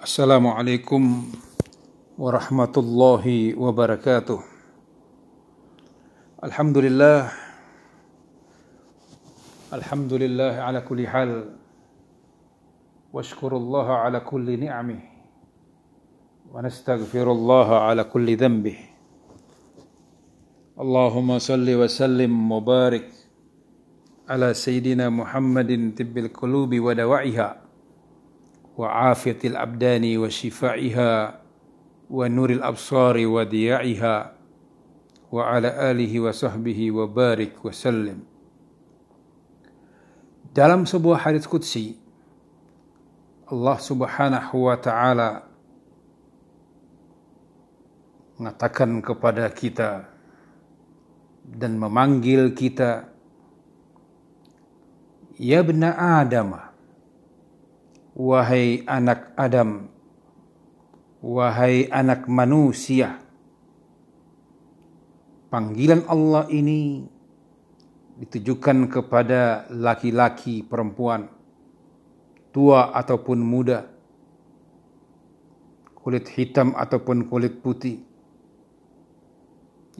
السلام عليكم ورحمة الله وبركاته. الحمد لله الحمد لله على كل حال واشكر الله على كل نعمه ونستغفر الله على كل ذنبه. اللهم صل وسلم وبارك على سيدنا محمد طب القلوب ودوائها. وعافية الأبدان وشفائها ونور الأبصار وضياعها وعلى آله وصحبه وبارك وسلم Dalam sebuah hadis qudsi Allah Subhanahu wa taala mengatakan kepada kita dan memanggil kita Ya bena Adam Wahai anak Adam. Wahai anak manusia. Panggilan Allah ini ditujukan kepada laki-laki perempuan tua ataupun muda. Kulit hitam ataupun kulit putih.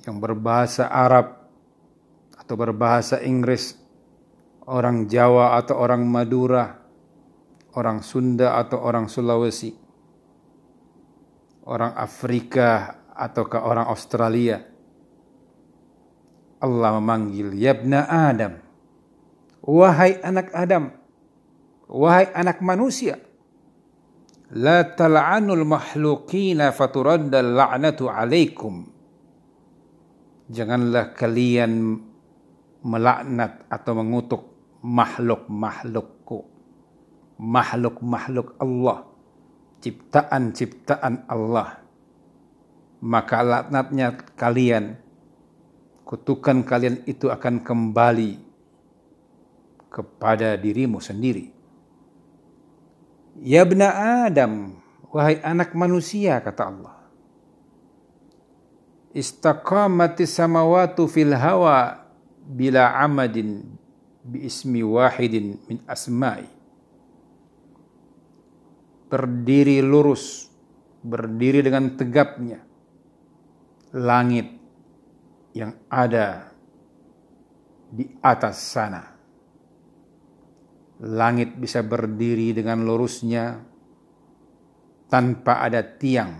Yang berbahasa Arab atau berbahasa Inggris. Orang Jawa atau orang Madura orang Sunda atau orang Sulawesi, orang Afrika ataukah orang Australia. Allah memanggil, Yabna Adam, wahai anak Adam, wahai anak manusia, La tal'anul mahluqina faturaddal la'natu alaikum. Janganlah kalian melaknat atau mengutuk makhluk-makhlukku makhluk-makhluk Allah, ciptaan-ciptaan Allah, maka laknatnya kalian, kutukan kalian itu akan kembali kepada dirimu sendiri. Ya bena Adam, wahai anak manusia, kata Allah. Istaqamati samawatu fil hawa bila amadin bi ismi wahidin min asma'i berdiri lurus, berdiri dengan tegapnya langit yang ada di atas sana. Langit bisa berdiri dengan lurusnya tanpa ada tiang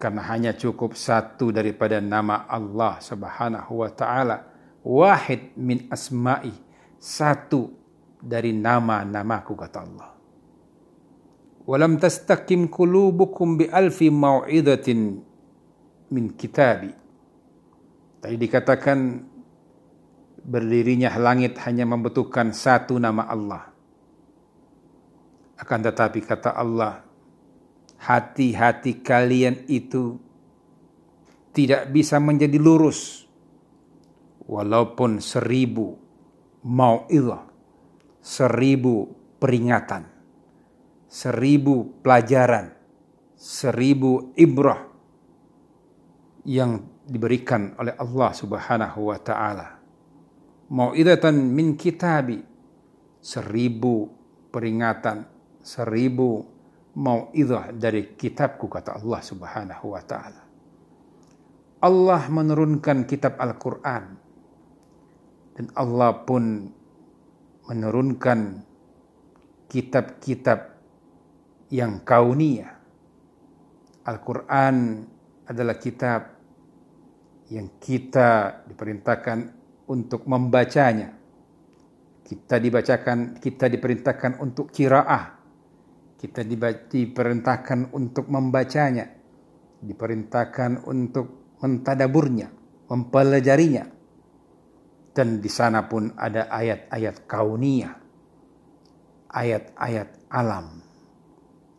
karena hanya cukup satu daripada nama Allah Subhanahu wa taala wahid min asma'i satu dari nama-namaku kata Allah walam tastaqim qulubukum bi alfi mau'idatin min kitabi. Tadi dikatakan berdirinya langit hanya membutuhkan satu nama Allah. Akan tetapi kata Allah, hati-hati kalian itu tidak bisa menjadi lurus walaupun seribu mau'idah, seribu peringatan seribu pelajaran, seribu ibrah yang diberikan oleh Allah Subhanahu wa taala. Mau'idatan min kitabi, seribu peringatan, seribu mau'idah dari kitabku kata Allah Subhanahu wa taala. Allah menurunkan kitab Al-Qur'an dan Allah pun menurunkan kitab-kitab yang kaunia. Al-Quran adalah kitab yang kita diperintahkan untuk membacanya. Kita dibacakan, kita diperintahkan untuk kiraah. Kita diperintahkan untuk membacanya. Diperintahkan untuk mentadaburnya, mempelajarinya. Dan di sana pun ada ayat-ayat kaunia. Ayat-ayat alam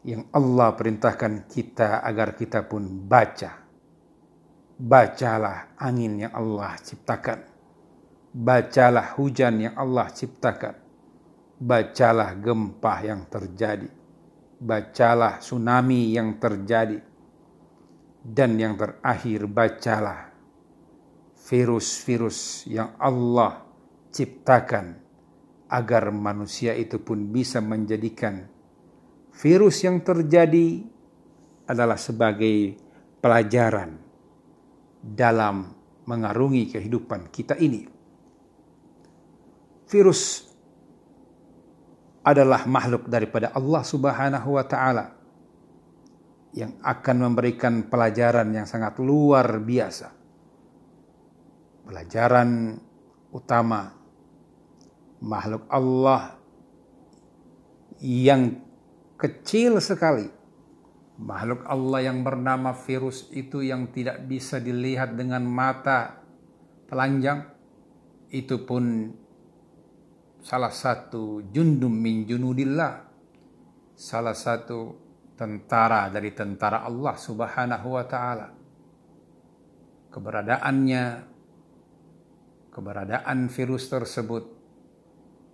yang Allah perintahkan kita agar kita pun baca. Bacalah angin yang Allah ciptakan. Bacalah hujan yang Allah ciptakan. Bacalah gempa yang terjadi. Bacalah tsunami yang terjadi. Dan yang terakhir bacalah virus-virus yang Allah ciptakan agar manusia itu pun bisa menjadikan virus yang terjadi adalah sebagai pelajaran dalam mengarungi kehidupan kita ini. Virus adalah makhluk daripada Allah Subhanahu wa taala yang akan memberikan pelajaran yang sangat luar biasa. Pelajaran utama makhluk Allah yang kecil sekali. Makhluk Allah yang bernama virus itu yang tidak bisa dilihat dengan mata telanjang itu pun salah satu jundum min junudillah. Salah satu tentara dari tentara Allah Subhanahu wa taala. Keberadaannya keberadaan virus tersebut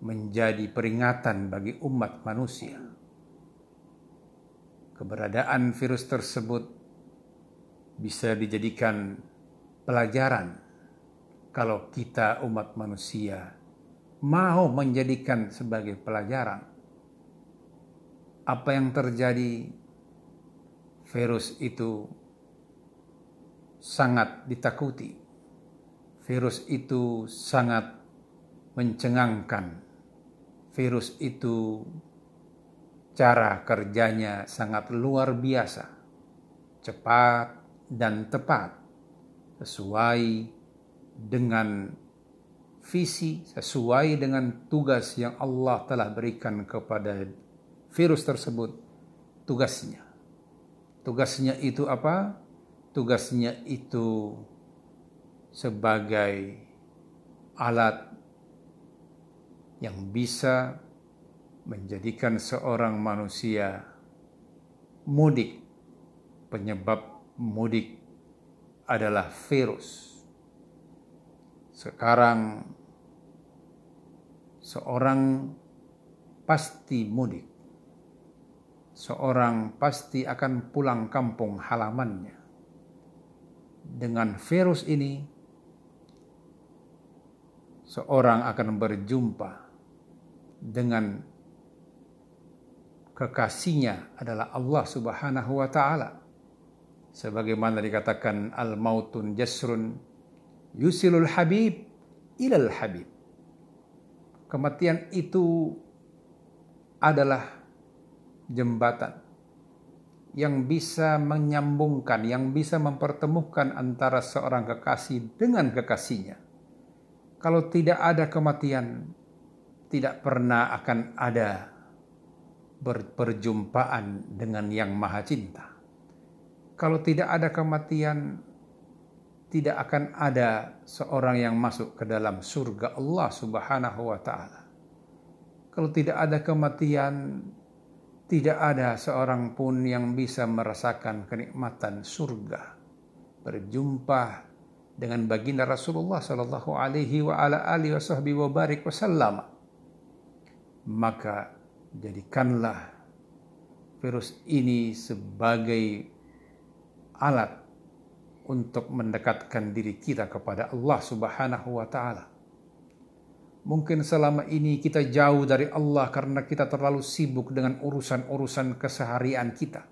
menjadi peringatan bagi umat manusia keberadaan virus tersebut bisa dijadikan pelajaran kalau kita umat manusia mau menjadikan sebagai pelajaran apa yang terjadi. Virus itu sangat ditakuti. Virus itu sangat mencengangkan. Virus itu cara kerjanya sangat luar biasa. Cepat dan tepat. Sesuai dengan visi sesuai dengan tugas yang Allah telah berikan kepada virus tersebut tugasnya. Tugasnya itu apa? Tugasnya itu sebagai alat yang bisa menjadikan seorang manusia mudik penyebab mudik adalah virus sekarang seorang pasti mudik. Seorang pasti akan pulang kampung halamannya. Dengan virus ini, seorang akan berjumpa dengan kekasihnya adalah Allah Subhanahu wa taala. Sebagaimana dikatakan al-mautun jasrun yusilul habib ilal habib. Kematian itu adalah jembatan yang bisa menyambungkan, yang bisa mempertemukan antara seorang kekasih dengan kekasihnya. Kalau tidak ada kematian, tidak pernah akan ada perjumpaan dengan yang maha cinta. Kalau tidak ada kematian, tidak akan ada seorang yang masuk ke dalam surga Allah Subhanahu wa taala. Kalau tidak ada kematian, tidak ada seorang pun yang bisa merasakan kenikmatan surga. Berjumpa dengan baginda Rasulullah sallallahu alaihi wa ala alihi wa barik wasallam. Maka jadikanlah virus ini sebagai alat untuk mendekatkan diri kita kepada Allah Subhanahu wa taala. Mungkin selama ini kita jauh dari Allah karena kita terlalu sibuk dengan urusan-urusan keseharian kita.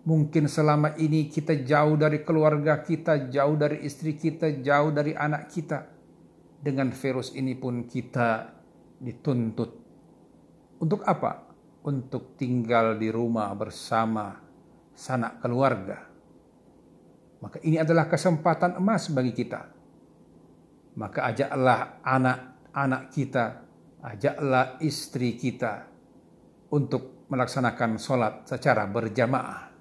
Mungkin selama ini kita jauh dari keluarga kita, jauh dari istri kita, jauh dari anak kita. Dengan virus ini pun kita dituntut. Untuk apa? Untuk tinggal di rumah bersama sanak keluarga maka ini adalah kesempatan emas bagi kita. Maka ajaklah anak-anak kita, ajaklah istri kita untuk melaksanakan sholat secara berjamaah.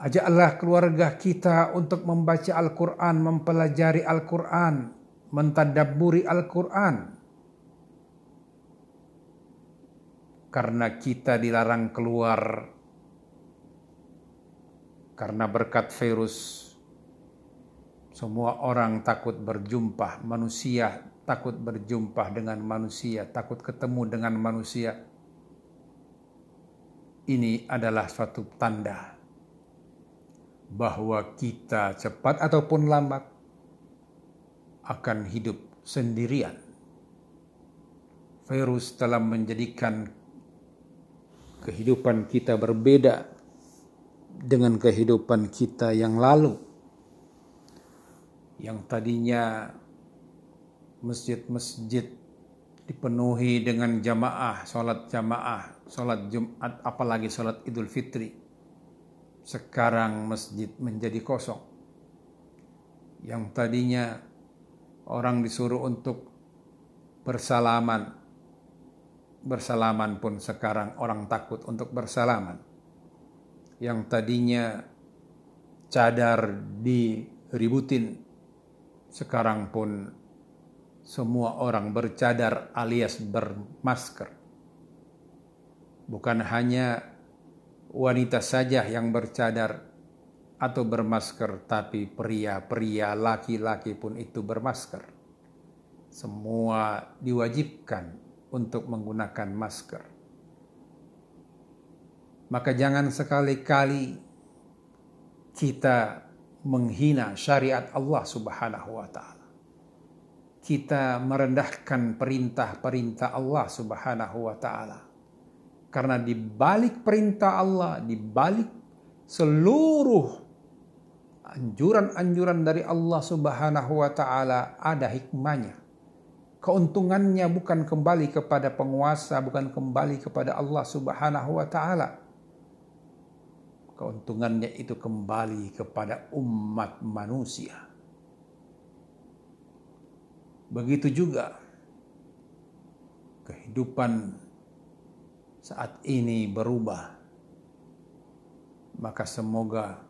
Ajaklah keluarga kita untuk membaca Al-Quran, mempelajari Al-Quran, mentadaburi Al-Quran. Karena kita dilarang keluar karena berkat virus, semua orang takut berjumpa, manusia takut berjumpa dengan manusia, takut ketemu dengan manusia. Ini adalah suatu tanda bahwa kita cepat ataupun lambat akan hidup sendirian. Virus telah menjadikan kehidupan kita berbeda dengan kehidupan kita yang lalu. Yang tadinya masjid-masjid dipenuhi dengan jamaah, sholat jamaah, sholat Jumat, apalagi sholat Idul Fitri. Sekarang masjid menjadi kosong. Yang tadinya orang disuruh untuk bersalaman, bersalaman pun sekarang orang takut untuk bersalaman. Yang tadinya cadar diributin, sekarang pun semua orang bercadar alias bermasker. Bukan hanya wanita saja yang bercadar atau bermasker, tapi pria-pria, laki-laki pun itu bermasker. Semua diwajibkan untuk menggunakan masker. Maka jangan sekali-kali kita menghina syariat Allah Subhanahu wa taala kita merendahkan perintah-perintah Allah Subhanahu wa taala. Karena di balik perintah Allah, di balik seluruh anjuran-anjuran dari Allah Subhanahu wa taala ada hikmahnya. Keuntungannya bukan kembali kepada penguasa, bukan kembali kepada Allah Subhanahu wa taala. Keuntungannya itu kembali kepada umat manusia. Begitu juga kehidupan saat ini berubah. Maka semoga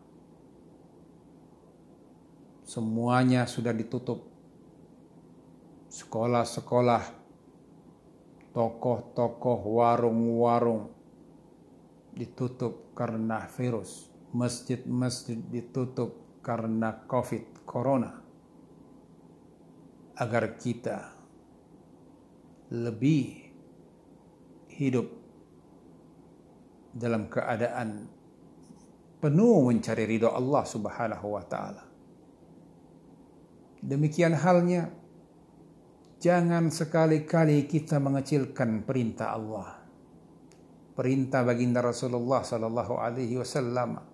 semuanya sudah ditutup. Sekolah-sekolah, tokoh-tokoh, warung-warung ditutup karena virus. Masjid-masjid ditutup karena COVID, corona agar kita lebih hidup dalam keadaan penuh mencari ridho Allah Subhanahu wa taala. Demikian halnya jangan sekali-kali kita mengecilkan perintah Allah. Perintah baginda Rasulullah sallallahu alaihi wasallam.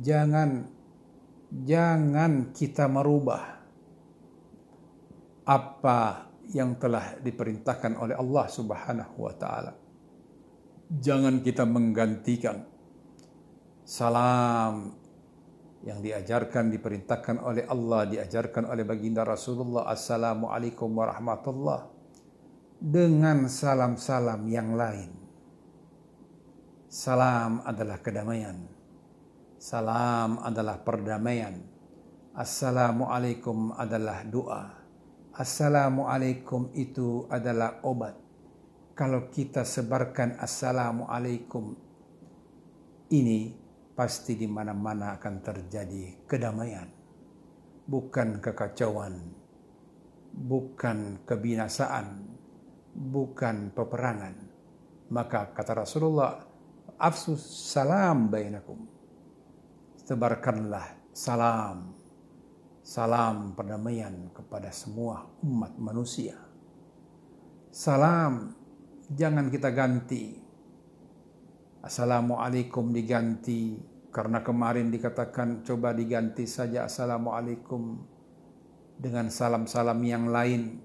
Jangan jangan kita merubah apa yang telah diperintahkan oleh Allah Subhanahu wa taala. Jangan kita menggantikan salam yang diajarkan diperintahkan oleh Allah diajarkan oleh baginda Rasulullah assalamualaikum warahmatullah dengan salam-salam yang lain. Salam adalah kedamaian. Salam adalah perdamaian. Assalamualaikum adalah doa. Assalamualaikum itu adalah obat. Kalau kita sebarkan Assalamualaikum ini pasti di mana-mana akan terjadi kedamaian. Bukan kekacauan, bukan kebinasaan, bukan peperangan. Maka kata Rasulullah, afsus salam bainakum. Sebarkanlah salam Salam perdamaian kepada semua umat manusia. Salam jangan kita ganti. Assalamualaikum diganti karena kemarin dikatakan coba diganti saja Assalamualaikum dengan salam-salam yang lain.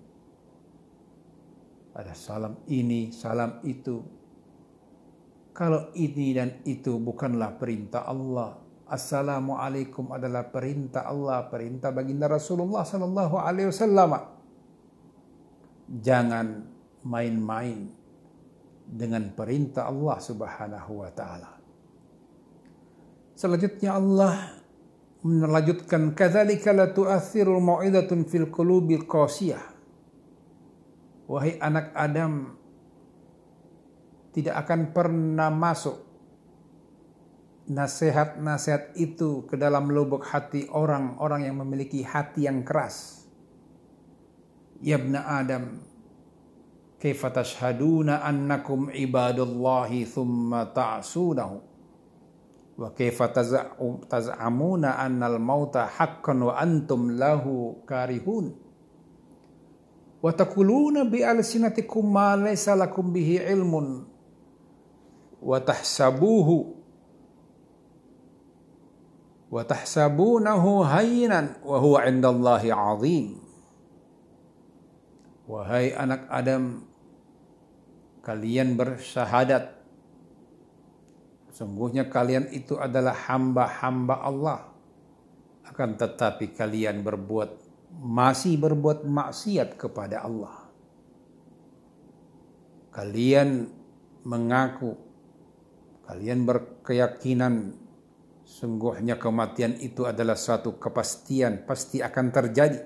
Ada salam ini, salam itu. Kalau ini dan itu bukanlah perintah Allah, Assalamualaikum adalah perintah Allah, perintah baginda Rasulullah sallallahu alaihi wasallam. Jangan main-main dengan perintah Allah Subhanahu wa taala. Selanjutnya Allah melanjutkan kadzalika la tu'athirul mau'idatun fil qulubil qasiyah. Wahai anak Adam, tidak akan pernah masuk nasihat-nasihat itu ke dalam lubuk hati orang-orang yang memiliki hati yang keras. Ya Adam, kaifa tashhaduna annakum ibadullahi thumma ta'sunahu? Wa kaifa taz'amuna annal mauta haqqan wa antum lahu karihun? Wa taquluna bi alsinatikum ma laysa lakum bihi ilmun wa tahsabuhu wa tahsabunahu hayyinan wa huwa 'indallahi 'azim Wahai anak Adam kalian bersyahadat. Sungguhnya kalian itu adalah hamba-hamba Allah. Akan tetapi kalian berbuat masih berbuat maksiat kepada Allah. Kalian mengaku kalian berkeyakinan sungguhnya kematian itu adalah suatu kepastian pasti akan terjadi.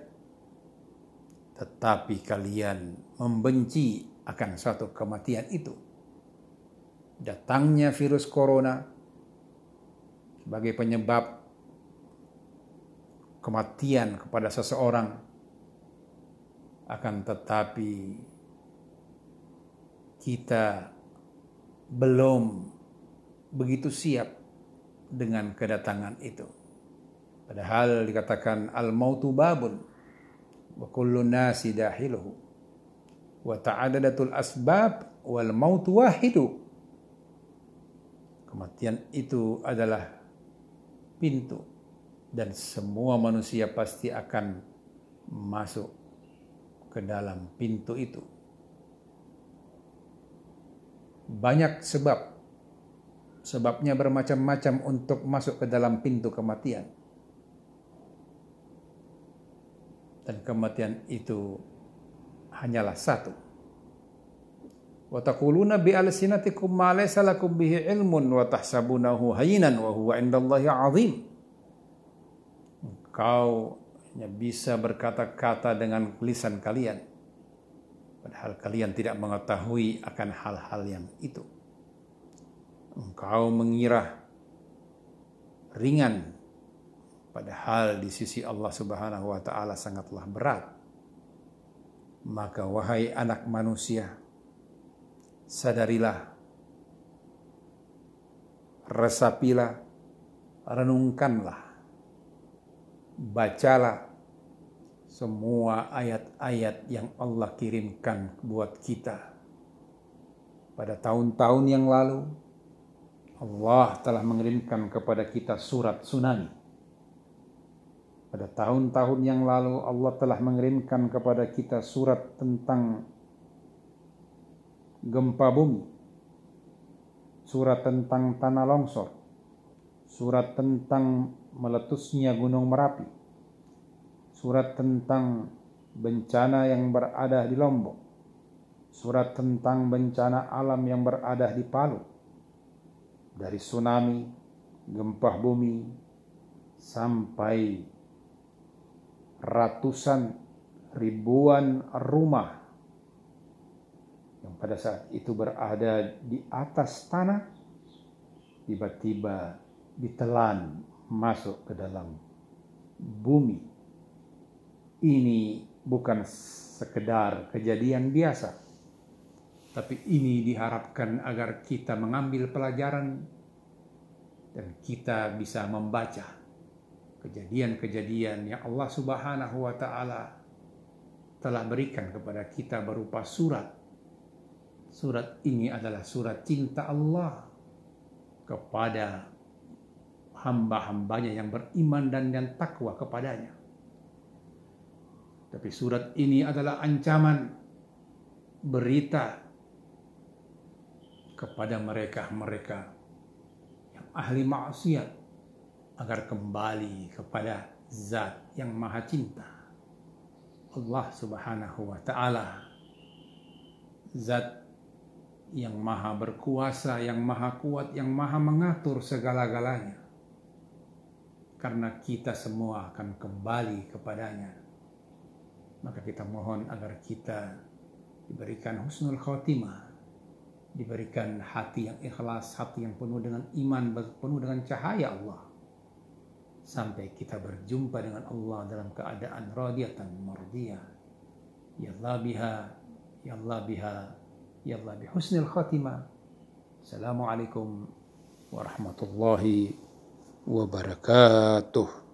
Tetapi kalian membenci akan suatu kematian itu. Datangnya virus corona sebagai penyebab kematian kepada seseorang akan tetapi kita belum begitu siap dengan kedatangan itu. Padahal dikatakan al-mautu babun wa kullu nasi dahiluhu wa ta'adadatul asbab wal maut wahidu. Kematian itu adalah pintu dan semua manusia pasti akan masuk ke dalam pintu itu. Banyak sebab. Sebabnya bermacam-macam untuk masuk ke dalam pintu kematian. Dan kematian itu hanyalah satu. Wa taquluna bi alsinatikum ma laysa lakum bihi ilmun wa tahsabunahu hayyinan wa huwa indallahi azim. Engkau hanya bisa berkata-kata dengan lisan kalian padahal kalian tidak mengetahui akan hal-hal yang itu. Engkau mengira ringan padahal di sisi Allah Subhanahu wa taala sangatlah berat. Maka wahai anak manusia, sadarilah, resapilah, renungkanlah, bacalah semua ayat-ayat yang Allah kirimkan buat kita. Pada tahun-tahun yang lalu, Allah telah mengirimkan kepada kita surat tsunami pada tahun-tahun yang lalu Allah telah mengirimkan kepada kita surat tentang gempa bumi, surat tentang tanah longsor, surat tentang meletusnya gunung Merapi, surat tentang bencana yang berada di Lombok, surat tentang bencana alam yang berada di Palu, dari tsunami, gempa bumi, sampai ratusan ribuan rumah yang pada saat itu berada di atas tanah tiba-tiba ditelan masuk ke dalam bumi. Ini bukan sekedar kejadian biasa, tapi ini diharapkan agar kita mengambil pelajaran dan kita bisa membaca kejadian-kejadian yang Allah Subhanahu wa taala telah berikan kepada kita berupa surat. Surat ini adalah surat cinta Allah kepada hamba-hambanya yang beriman dan yang takwa kepadanya. Tapi surat ini adalah ancaman berita kepada mereka-mereka yang ahli maksiat agar kembali kepada zat yang maha cinta. Allah subhanahu wa ta'ala. Zat yang maha berkuasa, yang maha kuat, yang maha mengatur segala-galanya. Karena kita semua akan kembali kepadanya. Maka kita mohon agar kita diberikan husnul khotimah. Diberikan hati yang ikhlas, hati yang penuh dengan iman, penuh dengan cahaya Allah sampai kita berjumpa dengan Allah dalam keadaan radiyatan mardiyah. Ya Allah biha ya Allah biha ya Allah bi husnil khatimah. Assalamualaikum warahmatullahi wabarakatuh